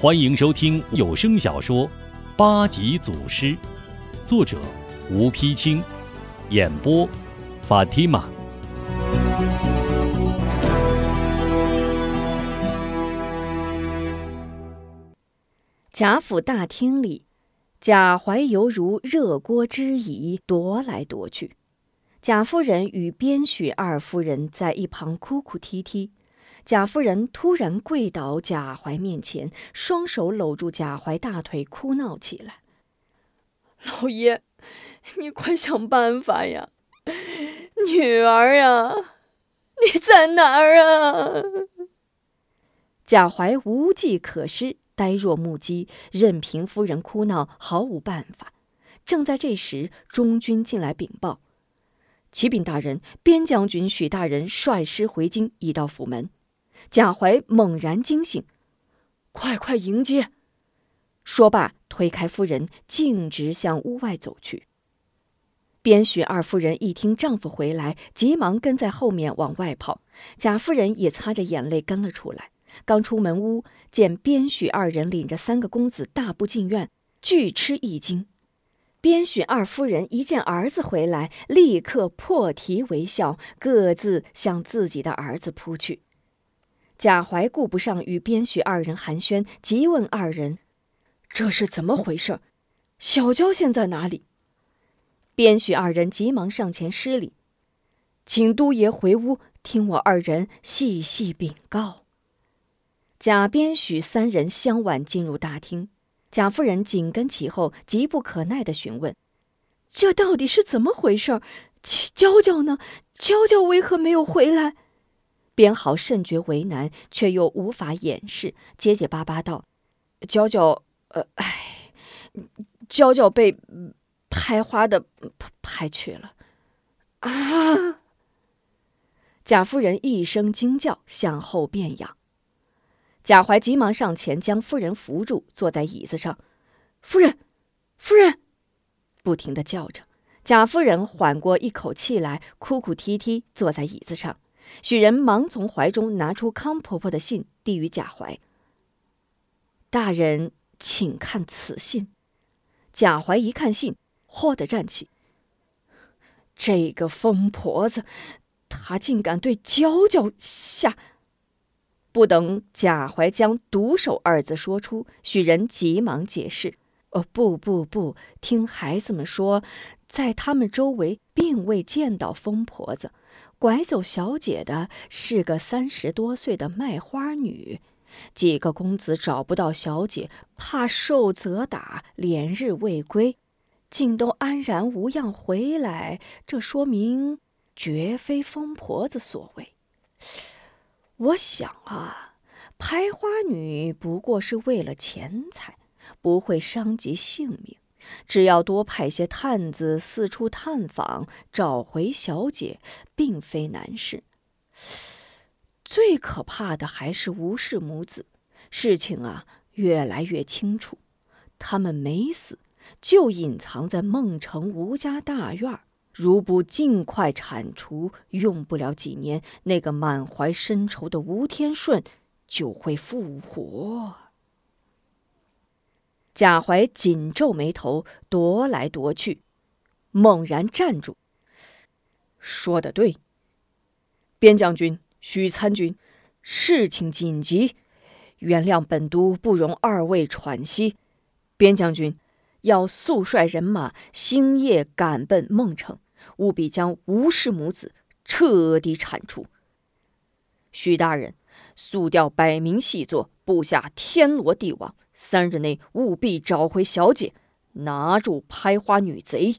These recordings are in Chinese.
欢迎收听有声小说《八级祖师》，作者吴丕清，演播法蒂玛。贾府大厅里，贾怀犹如热锅之蚁，踱来踱去。贾夫人与边许二夫人在一旁哭哭啼啼。贾夫人突然跪倒贾怀面前，双手搂住贾怀大腿，哭闹起来：“ 老爷，你快想办法呀！女儿呀，你在哪儿啊？”贾怀无计可施，呆若木鸡，任凭夫人哭闹，毫无办法。正在这时，中军进来禀报：“启禀大人，边将军许大人率师回京，已到府门。”贾怀猛然惊醒，快快迎接！说罢，推开夫人，径直向屋外走去。边许二夫人一听丈夫回来，急忙跟在后面往外跑。贾夫人也擦着眼泪跟了出来。刚出门屋，见边许二人领着三个公子大步进院，俱吃一惊。边许二夫人一见儿子回来，立刻破涕为笑，各自向自己的儿子扑去。贾怀顾不上与边许二人寒暄，急问二人：“这是怎么回事？小娇现在哪里？”边许二人急忙上前施礼：“请都爷回屋，听我二人细细禀告。”贾边许三人相挽进入大厅，贾夫人紧跟其后，急不可耐的询问：“这到底是怎么回事？娇娇呢？娇娇为何没有回来？”边豪甚觉为难，却又无法掩饰，结结巴巴道：“娇娇，呃，唉，娇娇被拍花的拍去了。”啊！贾夫人一声惊叫，向后便仰。贾怀急忙上前将夫人扶住，坐在椅子上。夫人，夫人，不停的叫着。贾夫人缓过一口气来，哭哭啼啼坐在椅子上。许人忙从怀中拿出康婆婆的信，递与贾怀。大人，请看此信。贾怀一看信，豁地站起。这个疯婆子，她竟敢对娇娇下！不等贾怀将“毒手”二字说出，许人急忙解释：“哦，不不不，听孩子们说，在他们周围并未见到疯婆子。”拐走小姐的是个三十多岁的卖花女，几个公子找不到小姐，怕受责打，连日未归，竟都安然无恙回来。这说明绝非疯婆子所为。我想啊，拍花女不过是为了钱财，不会伤及性命。只要多派些探子四处探访，找回小姐，并非难事。最可怕的还是吴氏母子，事情啊越来越清楚，他们没死，就隐藏在孟城吴家大院如不尽快铲除，用不了几年，那个满怀深仇的吴天顺就会复活。贾怀紧皱眉头，踱来踱去，猛然站住。说的对，边将军、许参军，事情紧急，原谅本都不容二位喘息。边将军要速率人马，星夜赶奔孟城，务必将吴氏母子彻底铲除。许大人。速调百名细作，布下天罗地网，三日内务必找回小姐，拿住拍花女贼。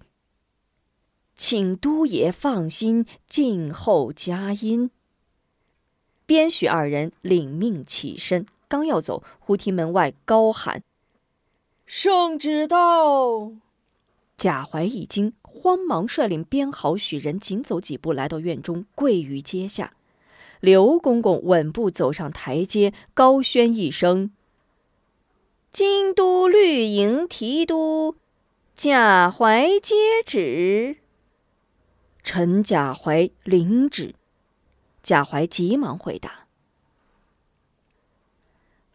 请都爷放心，静候佳音。边许二人领命起身，刚要走，忽听门外高喊：“圣旨到！”贾怀一惊，慌忙率领边豪、许人紧走几步，来到院中，跪于阶下。刘公公稳步走上台阶，高宣一声：“京都绿营提督贾怀接旨。”臣贾怀领旨。贾怀急忙回答：“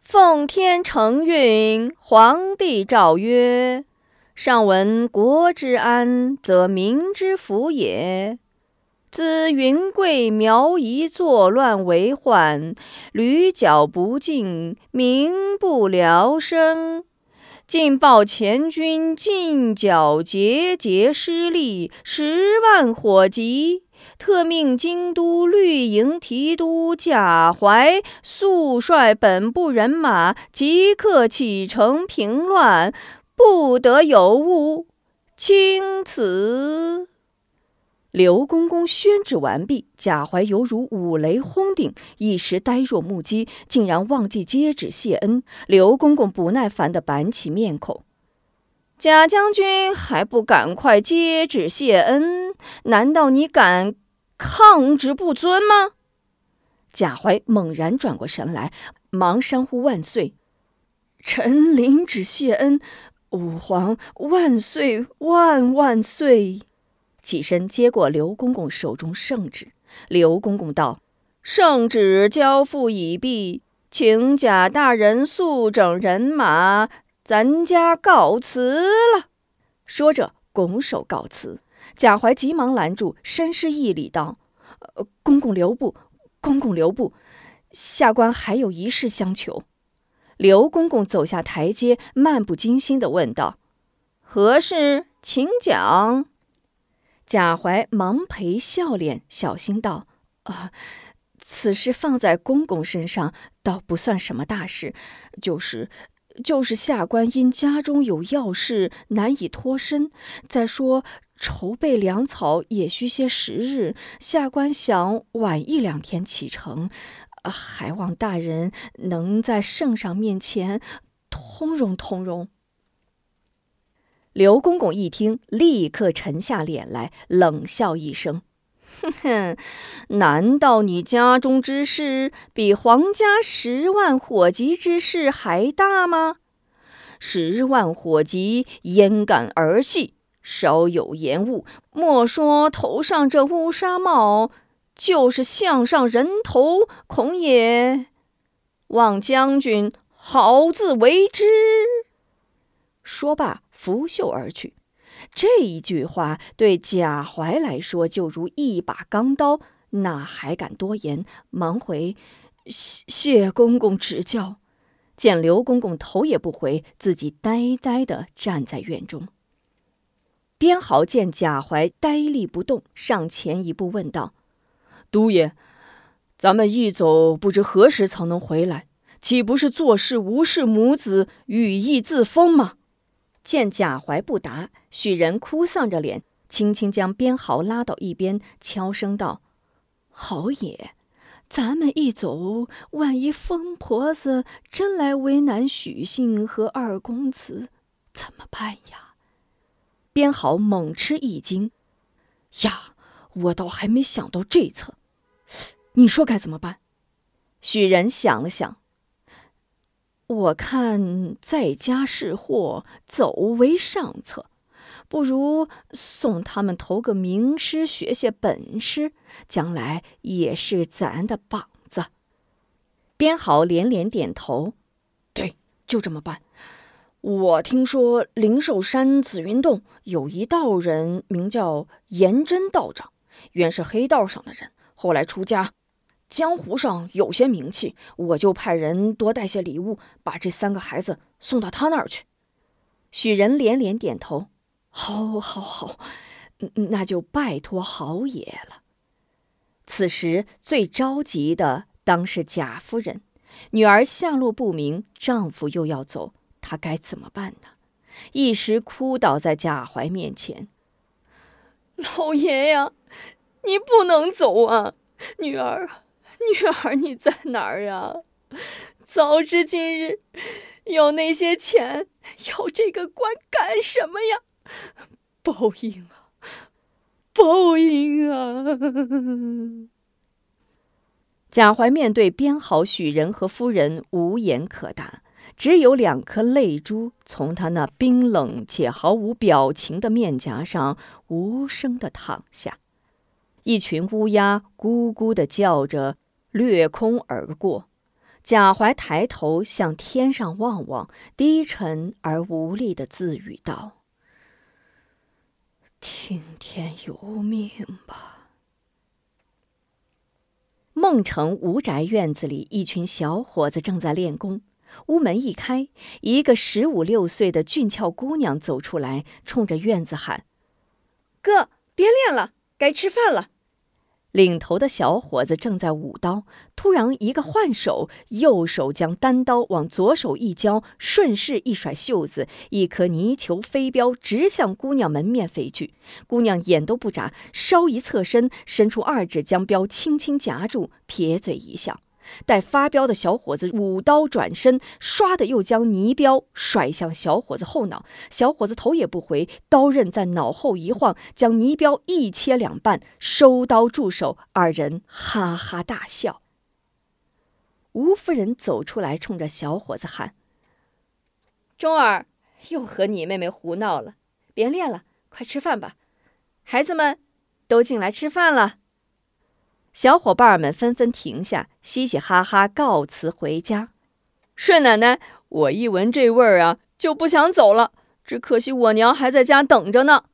奉天承运，皇帝诏曰：“上闻国之安，则民之福也。自云贵苗夷作乱为患，屡剿不尽，民不聊生。晋报前军进剿节节失利，十万火急。”特命京都绿营提督贾怀速率本部人马，即刻启程平乱，不得有误。钦此。刘公公宣旨完毕，贾怀犹如五雷轰顶，一时呆若木鸡，竟然忘记接旨谢恩。刘公公不耐烦地板起面孔：“贾将军还不赶快接旨谢恩？难道你敢？”抗旨不遵吗？贾怀猛然转过神来，忙山呼万岁：“臣领旨谢恩，吾皇万岁万万岁！”起身接过刘公公手中圣旨。刘公公道：“圣旨交付已毕，请贾大人速整人马，咱家告辞了。”说着拱手告辞。贾怀急忙拦住，深施一礼，道：“呃，公公留步，公公留步，下官还有一事相求。”刘公公走下台阶，漫不经心地问道：“何事？请讲。”贾怀忙陪笑脸，小心道：“啊，此事放在公公身上，倒不算什么大事，就是……”就是下官因家中有要事，难以脱身。再说筹备粮草也需些时日，下官想晚一两天启程，还望大人能在圣上面前通融通融。刘公公一听，立刻沉下脸来，冷笑一声。哼哼，难道你家中之事比皇家十万火急之事还大吗？十万火急焉敢儿戏？稍有延误，莫说头上这乌纱帽，就是项上人头，恐也。望将军好自为之。说罢，拂袖而去。这一句话对贾怀来说就如一把钢刀，哪还敢多言？忙回：“谢谢公公指教。”见刘公公头也不回，自己呆呆地站在院中。边豪见贾怀呆立不动，上前一步问道：“都爷，咱们一走，不知何时才能回来？岂不是做事无视母子，羽翼自封吗？”见贾怀不答，许人哭丧着脸，轻轻将边豪拉到一边，悄声道：“豪爷，咱们一走，万一疯婆子真来为难许信和二公子，怎么办呀？”边豪猛吃一惊：“呀，我倒还没想到这层，你说该怎么办？”许人想了想。我看在家是祸，走为上策，不如送他们投个名师，学些本事，将来也是咱的膀子。边豪连连点头：“对，就这么办。我听说灵寿山紫云洞有一道人，名叫颜真道长，原是黑道上的人，后来出家。”江湖上有些名气，我就派人多带些礼物，把这三个孩子送到他那儿去。许人连连点头：“好，好，好，那就拜托豪爷了。”此时最着急的当是贾夫人，女儿下落不明，丈夫又要走，她该怎么办呢？一时哭倒在贾怀面前：“老爷呀，你不能走啊，女儿。” 女儿，你在哪儿呀？早知今日，有那些钱，要这个官干什么呀？报应啊！报应啊！贾怀面对编好、许人和夫人无言可答，只有两颗泪珠从他那冰冷且毫无表情的面颊上无声的淌下。一群乌鸦咕咕的叫着。掠空而过，贾怀抬头向天上望望，低沉而无力的自语道：“听天由命吧。”孟城吴宅院子里，一群小伙子正在练功。屋门一开，一个十五六岁的俊俏姑娘走出来，冲着院子喊：“哥，别练了，该吃饭了。”领头的小伙子正在舞刀，突然一个换手，右手将单刀往左手一交，顺势一甩袖子，一颗泥球飞镖直向姑娘门面飞去。姑娘眼都不眨，稍一侧身，伸出二指将镖轻轻夹住，撇嘴一笑。待发飙的小伙子舞刀转身，唰的又将泥镖甩向小伙子后脑。小伙子头也不回，刀刃在脑后一晃，将泥镖一切两半，收刀住手。二人哈哈大笑。吴夫人走出来，冲着小伙子喊：“钟儿，又和你妹妹胡闹了，别练了，快吃饭吧。孩子们，都进来吃饭了。”小伙伴们纷纷停下，嘻嘻哈哈告辞回家。顺奶奶，我一闻这味儿啊，就不想走了。只可惜我娘还在家等着呢。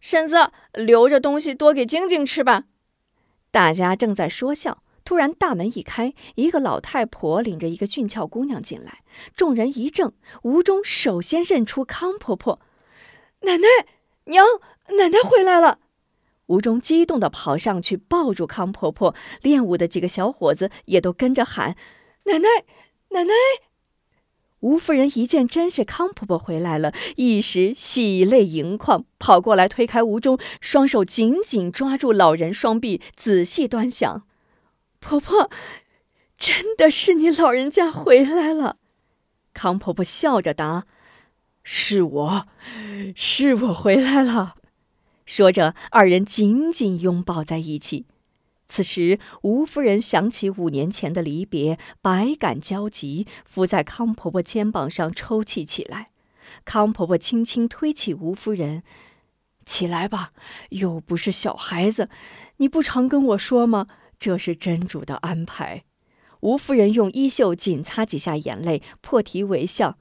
婶子，留着东西多给晶晶吃吧。大家正在说笑，突然大门一开，一个老太婆领着一个俊俏姑娘进来。众人一怔，吴中首先认出康婆婆。奶奶，娘，奶奶回来了。吴中激动地跑上去抱住康婆婆，练武的几个小伙子也都跟着喊：“奶奶，奶奶！”吴夫人一见真是康婆婆回来了，一时喜泪盈眶，跑过来推开吴中，双手紧紧抓住老人双臂，仔细端详：“婆婆，真的是你老人家回来了。”康婆婆笑着答：“是我，是我回来了。”说着，二人紧紧拥抱在一起。此时，吴夫人想起五年前的离别，百感交集，伏在康婆婆肩膀上抽泣起来。康婆婆轻轻推起吴夫人：“起来吧，又不是小孩子，你不常跟我说吗？这是真主的安排。”吴夫人用衣袖紧擦几下眼泪，破涕为笑：“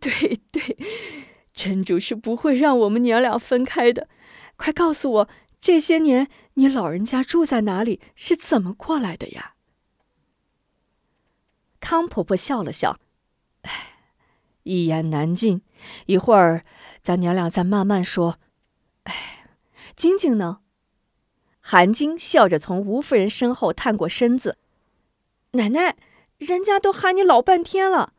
对 对。”真主是不会让我们娘俩分开的，快告诉我，这些年你老人家住在哪里，是怎么过来的呀？康婆婆笑了笑，唉，一言难尽，一会儿咱娘俩再慢慢说。唉，晶晶呢？韩晶笑着从吴夫人身后探过身子，奶奶，人家都喊你老半天了。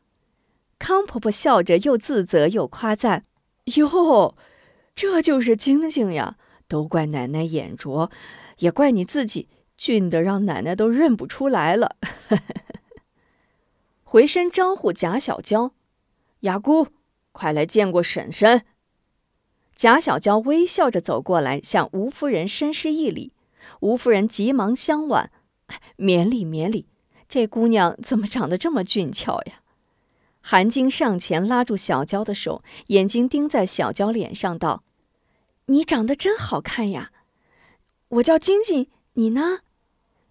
康婆婆笑着，又自责又夸赞。哟，这就是晶晶呀！都怪奶奶眼拙，也怪你自己俊的让奶奶都认不出来了。回身招呼贾小娇：“雅姑，快来见过婶婶。”贾小娇微笑着走过来，向吴夫人深施一礼。吴夫人急忙相挽：“免礼，免礼！这姑娘怎么长得这么俊俏呀？”韩晶上前拉住小娇的手，眼睛盯在小娇脸上，道：“你长得真好看呀！我叫晶晶，你呢？”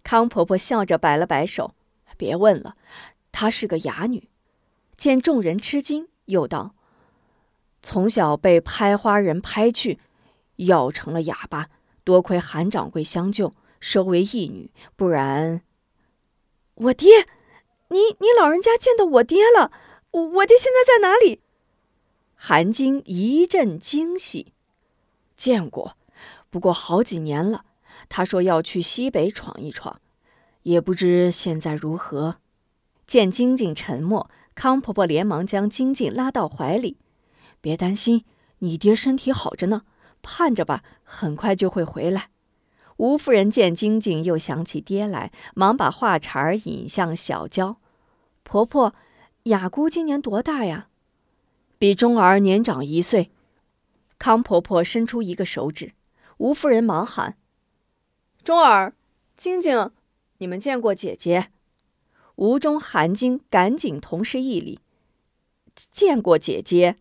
康婆婆笑着摆了摆手：“别问了，她是个哑女。”见众人吃惊，又道：“从小被拍花人拍去，咬成了哑巴，多亏韩掌柜相救，收为义女，不然……我爹，你你老人家见到我爹了。”我我爹现在在哪里？韩晶一阵惊喜，见过，不过好几年了。他说要去西北闯一闯，也不知现在如何。见晶晶沉默，康婆婆连忙将晶晶拉到怀里：“别担心，你爹身体好着呢，盼着吧，很快就会回来。”吴夫人见晶晶又想起爹来，忙把话茬引向小娇：“婆婆。”雅姑今年多大呀？比钟儿年长一岁。康婆婆伸出一个手指，吴夫人忙喊：“钟儿，晶晶，你们见过姐姐？”吴中、韩晶赶紧同时一礼：“见过姐姐。”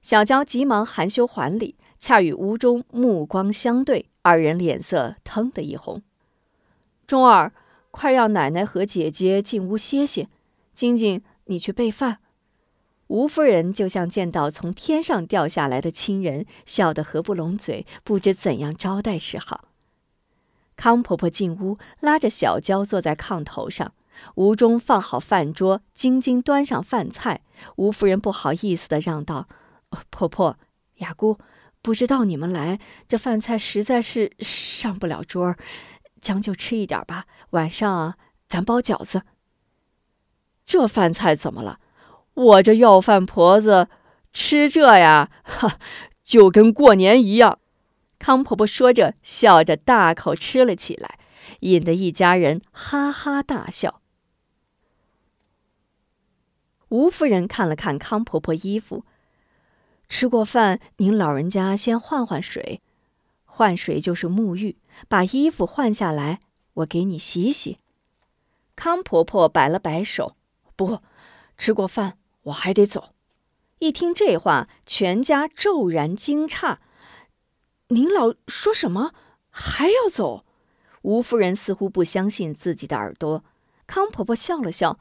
小娇急忙含羞还礼，恰与吴中目光相对，二人脸色腾的一红。钟儿。快让奶奶和姐姐进屋歇歇。晶晶，你去备饭。吴夫人就像见到从天上掉下来的亲人，笑得合不拢嘴，不知怎样招待是好。康婆婆进屋，拉着小娇坐在炕头上。吴中放好饭桌，晶晶端上饭菜。吴夫人不好意思地让道：“婆婆、雅姑，不知道你们来，这饭菜实在是上不了桌，将就吃一点吧。晚上咱包饺子。这饭菜怎么了？”我这要饭婆子吃这呀，哈，就跟过年一样。康婆婆说着，笑着大口吃了起来，引得一家人哈哈大笑。吴夫人看了看康婆婆衣服，吃过饭，您老人家先换换水，换水就是沐浴，把衣服换下来，我给你洗洗。康婆婆摆了摆手，不，吃过饭。我还得走。一听这话，全家骤然惊诧：“您老说什么？还要走？”吴夫人似乎不相信自己的耳朵。康婆婆笑了笑：“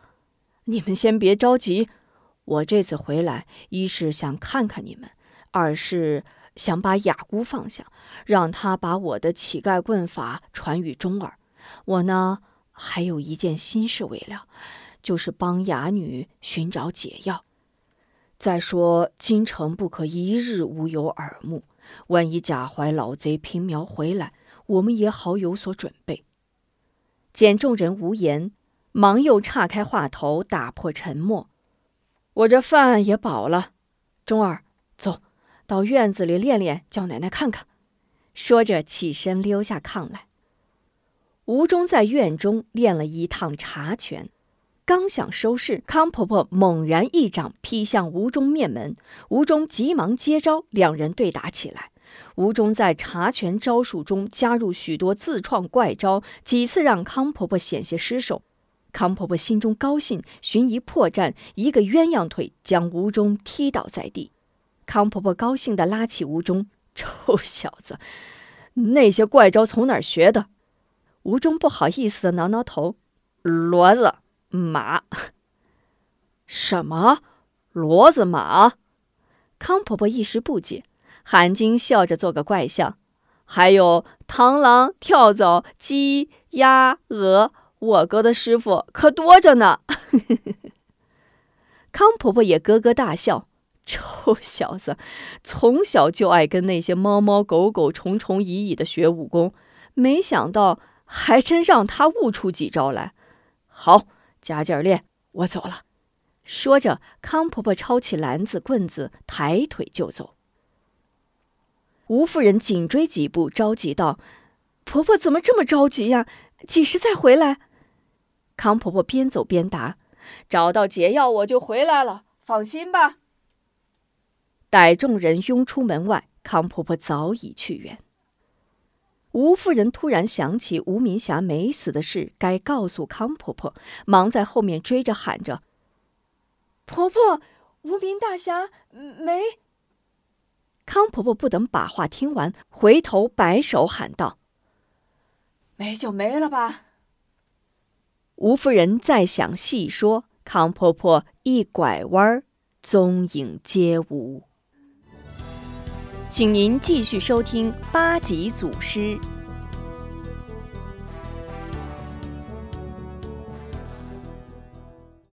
你们先别着急，我这次回来，一是想看看你们，二是想把雅姑放下，让她把我的乞丐棍法传与钟儿。我呢，还有一件心事未了。”就是帮哑女寻找解药。再说京城不可一日无有耳目，万一贾怀老贼平苗回来，我们也好有所准备。见众人无言，忙又岔开话头，打破沉默：“我这饭也饱了，钟儿，走到院子里练练，叫奶奶看看。”说着起身溜下炕来。吴中在院中练了一趟茶拳。刚想收势，康婆婆猛然一掌劈向吴中面门，吴中急忙接招，两人对打起来。吴中在查拳招数中加入许多自创怪招，几次让康婆婆险些失手。康婆婆心中高兴，寻一破绽，一个鸳鸯腿将吴中踢倒在地。康婆婆高兴地拉起吴中：“臭小子，那些怪招从哪儿学的？”吴中不好意思地挠挠头：“骡子。”马？什么？骡子马？康婆婆一时不解，韩晶笑着做个怪相。还有螳螂、跳蚤、鸡、鸭、鹅，我哥的师傅可多着呢。康婆婆也咯咯大笑：“臭小子，从小就爱跟那些猫猫狗狗、虫虫蚁蚁的学武功，没想到还真让他悟出几招来。好。”加劲儿练，我走了。说着，康婆婆抄起篮子、棍子，抬腿就走。吴夫人紧追几步，着急道：“婆婆怎么这么着急呀？几时再回来？”康婆婆边走边答：“找到解药，我就回来了。放心吧。”待众人拥出门外，康婆婆早已去远。吴夫人突然想起吴明霞没死的事，该告诉康婆婆，忙在后面追着喊着：“婆婆，无名大侠没。”康婆婆不等把话听完，回头摆手喊道：“没就没了吧。”吴夫人再想细说，康婆婆一拐弯，踪影皆无。请您继续收听八级祖师。